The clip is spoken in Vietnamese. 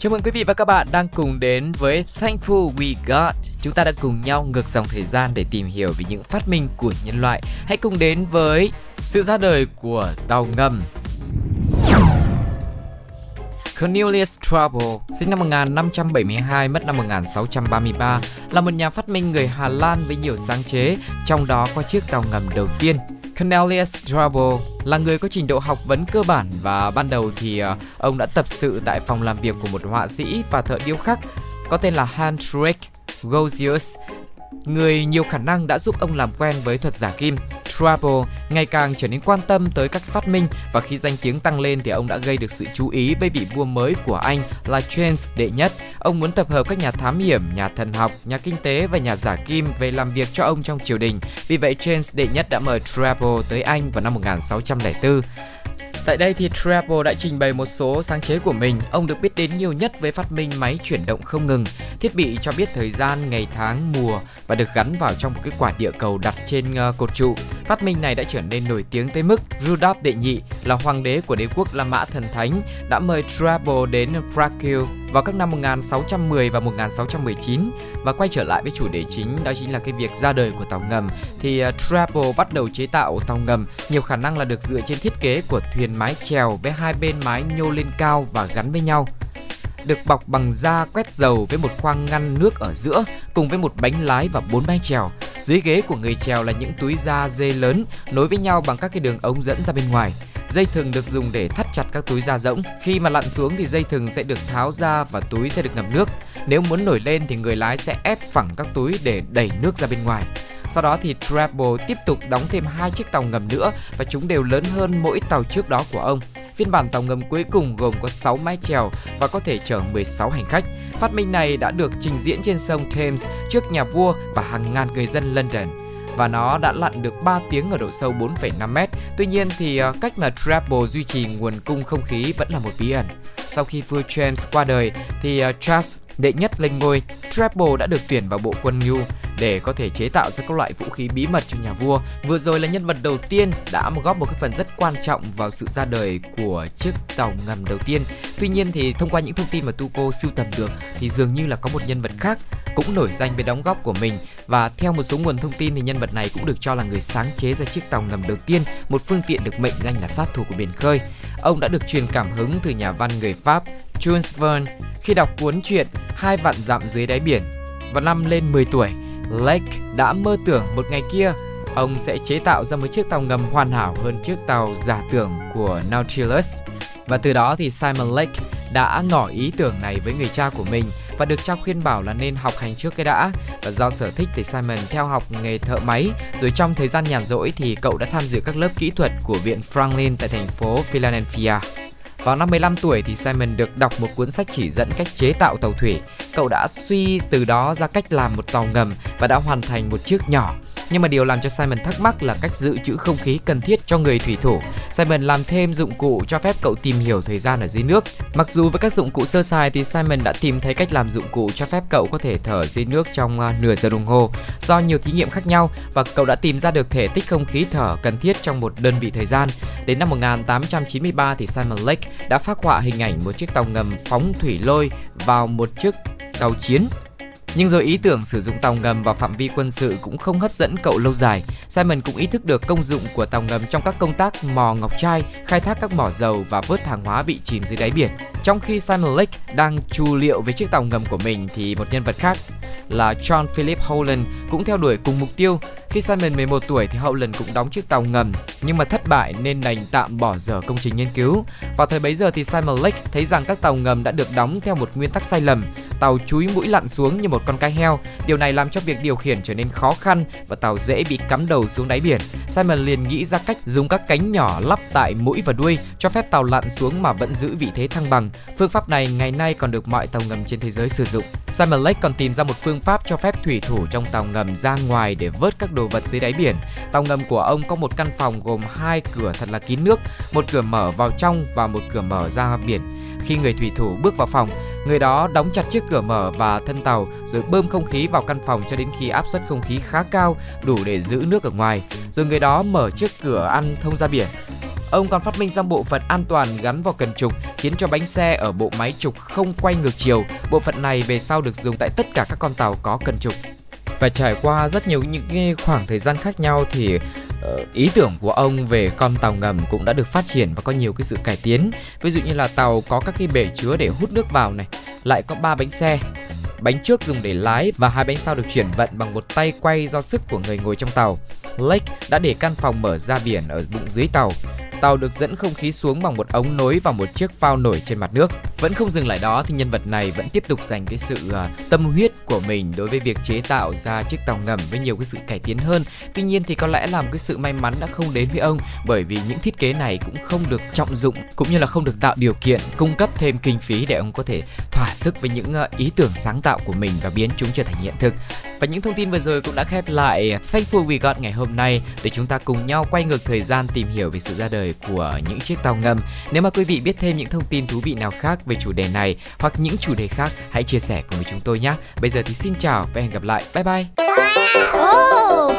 Chào mừng quý vị và các bạn đang cùng đến với Thankful We Got. Chúng ta đã cùng nhau ngược dòng thời gian để tìm hiểu về những phát minh của nhân loại. Hãy cùng đến với sự ra đời của tàu ngầm. Cornelius Trouble, sinh năm 1572, mất năm 1633, là một nhà phát minh người Hà Lan với nhiều sáng chế, trong đó có chiếc tàu ngầm đầu tiên. Cornelius Trouble là người có trình độ học vấn cơ bản và ban đầu thì ờ, ông đã tập sự tại phòng làm việc của một họa sĩ và thợ điêu khắc có tên là Hendrik Gozius, người nhiều khả năng đã giúp ông làm quen với thuật giả kim. Trouble ngày càng trở nên quan tâm tới các phát minh và khi danh tiếng tăng lên thì ông đã gây được sự chú ý với vị vua mới của Anh là James đệ nhất. Ông muốn tập hợp các nhà thám hiểm, nhà thần học, nhà kinh tế và nhà giả kim về làm việc cho ông trong triều đình. Vì vậy James đệ nhất đã mời Trouble tới Anh vào năm 1604. Tại đây thì Treble đã trình bày một số sáng chế của mình. Ông được biết đến nhiều nhất với phát minh máy chuyển động không ngừng, thiết bị cho biết thời gian, ngày tháng, mùa và được gắn vào trong một cái quả địa cầu đặt trên ờ, cột trụ. Phát minh này đã trở nên nổi tiếng tới mức Rudolf đệ nhị là hoàng đế của đế quốc La Mã thần thánh đã mời Treble đến Prague vào các năm 1610 và 1619 và quay trở lại với chủ đề chính đó chính là cái việc ra đời của tàu ngầm thì uh, bắt đầu chế tạo tàu ngầm nhiều khả năng là được dựa trên thiết kế của thuyền mái chèo với hai bên mái nhô lên cao và gắn với nhau được bọc bằng da quét dầu với một khoang ngăn nước ở giữa, cùng với một bánh lái và bốn bánh chèo. Dưới ghế của người chèo là những túi da dê lớn, nối với nhau bằng các cái đường ống dẫn ra bên ngoài. Dây thừng được dùng để thắt chặt các túi da rỗng. Khi mà lặn xuống thì dây thừng sẽ được tháo ra và túi sẽ được ngập nước. Nếu muốn nổi lên thì người lái sẽ ép phẳng các túi để đẩy nước ra bên ngoài. Sau đó thì Treble tiếp tục đóng thêm hai chiếc tàu ngầm nữa và chúng đều lớn hơn mỗi tàu trước đó của ông. Phiên bản tàu ngầm cuối cùng gồm có 6 mái chèo và có thể chở 16 hành khách. Phát minh này đã được trình diễn trên sông Thames trước nhà vua và hàng ngàn người dân London và nó đã lặn được 3 tiếng ở độ sâu 4,5 mét. Tuy nhiên thì ờ, cách mà Treble duy trì nguồn cung không khí vẫn là một bí ẩn. Sau khi vua James qua đời thì ờ, Charles đệ nhất lên ngôi, Treble đã được tuyển vào bộ quân New để có thể chế tạo ra các loại vũ khí bí mật cho nhà vua. Vừa rồi là nhân vật đầu tiên đã góp một cái phần rất quan trọng vào sự ra đời của chiếc tàu ngầm đầu tiên. Tuy nhiên thì thông qua những thông tin mà Tuco sưu tầm được thì dường như là có một nhân vật khác cũng nổi danh với đóng góp của mình và theo một số nguồn thông tin thì nhân vật này cũng được cho là người sáng chế ra chiếc tàu ngầm đầu tiên, một phương tiện được mệnh danh là sát thủ của biển khơi. Ông đã được truyền cảm hứng từ nhà văn người Pháp Jules Verne khi đọc cuốn truyện Hai vạn dặm dưới đáy biển. Vào năm lên 10 tuổi, Lake đã mơ tưởng một ngày kia ông sẽ chế tạo ra một chiếc tàu ngầm hoàn hảo hơn chiếc tàu giả tưởng của Nautilus. Và từ đó thì Simon Lake đã ngỏ ý tưởng này với người cha của mình và được cha khuyên bảo là nên học hành trước cái đã. Và do sở thích thì Simon theo học nghề thợ máy, rồi trong thời gian nhàn rỗi thì cậu đã tham dự các lớp kỹ thuật của viện Franklin tại thành phố Philadelphia. Vào năm 15 tuổi thì Simon được đọc một cuốn sách chỉ dẫn cách chế tạo tàu thủy. Cậu đã suy từ đó ra cách làm một tàu ngầm và đã hoàn thành một chiếc nhỏ nhưng mà điều làm cho Simon thắc mắc là cách dự trữ không khí cần thiết cho người thủy thủ. Simon làm thêm dụng cụ cho phép cậu tìm hiểu thời gian ở dưới nước. Mặc dù với các dụng cụ sơ sài thì Simon đã tìm thấy cách làm dụng cụ cho phép cậu có thể thở dưới nước trong uh, nửa giờ đồng hồ. Do nhiều thí nghiệm khác nhau và cậu đã tìm ra được thể tích không khí thở cần thiết trong một đơn vị thời gian. Đến năm 1893 thì Simon Lake đã phác họa hình ảnh một chiếc tàu ngầm phóng thủy lôi vào một chiếc tàu chiến nhưng rồi ý tưởng sử dụng tàu ngầm vào phạm vi quân sự cũng không hấp dẫn cậu lâu dài. Simon cũng ý thức được công dụng của tàu ngầm trong các công tác mò ngọc trai, khai thác các mỏ dầu và vớt hàng hóa bị chìm dưới đáy biển. Trong khi Simon Lake đang chu liệu với chiếc tàu ngầm của mình thì một nhân vật khác là John Philip Holland cũng theo đuổi cùng mục tiêu. Khi Simon 11 tuổi thì hậu lần cũng đóng chiếc tàu ngầm, nhưng mà thất bại nên đành tạm bỏ dở công trình nghiên cứu. Vào thời bấy giờ thì Simon Lake thấy rằng các tàu ngầm đã được đóng theo một nguyên tắc sai lầm. Tàu chúi mũi lặn xuống như một con cá heo. Điều này làm cho việc điều khiển trở nên khó khăn và tàu dễ bị cắm đầu xuống đáy biển. Simon liền nghĩ ra cách dùng các cánh nhỏ lắp tại mũi và đuôi cho phép tàu lặn xuống mà vẫn giữ vị thế thăng bằng. Phương pháp này ngày nay còn được mọi tàu ngầm trên thế giới sử dụng. Simon Lake còn tìm ra một phương pháp cho phép thủy thủ trong tàu ngầm ra ngoài để vớt các đồ vật dưới đáy biển. Tàu ngầm của ông có một căn phòng gồm hai cửa thật là kín nước, một cửa mở vào trong và một cửa mở ra biển. Khi người thủy thủ bước vào phòng, người đó đóng chặt chiếc cửa mở và thân tàu rồi bơm không khí vào căn phòng cho đến khi áp suất không khí khá cao đủ để giữ nước ở ngoài. Rồi người đó mở chiếc cửa ăn thông ra biển. Ông còn phát minh ra bộ phận an toàn gắn vào cần trục khiến cho bánh xe ở bộ máy trục không quay ngược chiều. Bộ phận này về sau được dùng tại tất cả các con tàu có cần trục. Và trải qua rất nhiều những khoảng thời gian khác nhau thì ờ, ý tưởng của ông về con tàu ngầm cũng đã được phát triển và có nhiều cái sự cải tiến. Ví dụ như là tàu có các cái bể chứa để hút nước vào này, lại có ba bánh xe bánh trước dùng để lái và hai bánh sau được chuyển vận bằng một tay quay do sức của người ngồi trong tàu. Lake đã để căn phòng mở ra biển ở bụng dưới tàu. Tàu được dẫn không khí xuống bằng một ống nối vào một chiếc phao nổi trên mặt nước. Vẫn không dừng lại đó thì nhân vật này vẫn tiếp tục dành cái sự uh, tâm huyết của mình đối với việc chế tạo ra chiếc tàu ngầm với nhiều cái sự cải tiến hơn. Tuy nhiên thì có lẽ là một cái sự may mắn đã không đến với ông bởi vì những thiết kế này cũng không được trọng dụng cũng như là không được tạo điều kiện cung cấp thêm kinh phí để ông có thể thỏa sức với những ờ, ý tưởng sáng tạo của mình và biến chúng trở thành hiện thực. Và những thông tin vừa rồi cũng đã khép lại Thankful We Got ngày hôm nay để chúng ta cùng nhau quay ngược thời gian tìm hiểu về sự ra đời của những chiếc tàu ngầm. Nếu mà quý vị biết thêm những thông tin thú vị nào khác về chủ đề này hoặc những chủ đề khác, hãy chia sẻ cùng với chúng tôi nhé. Bây giờ thì xin chào và hẹn gặp lại. Bye bye. Oh,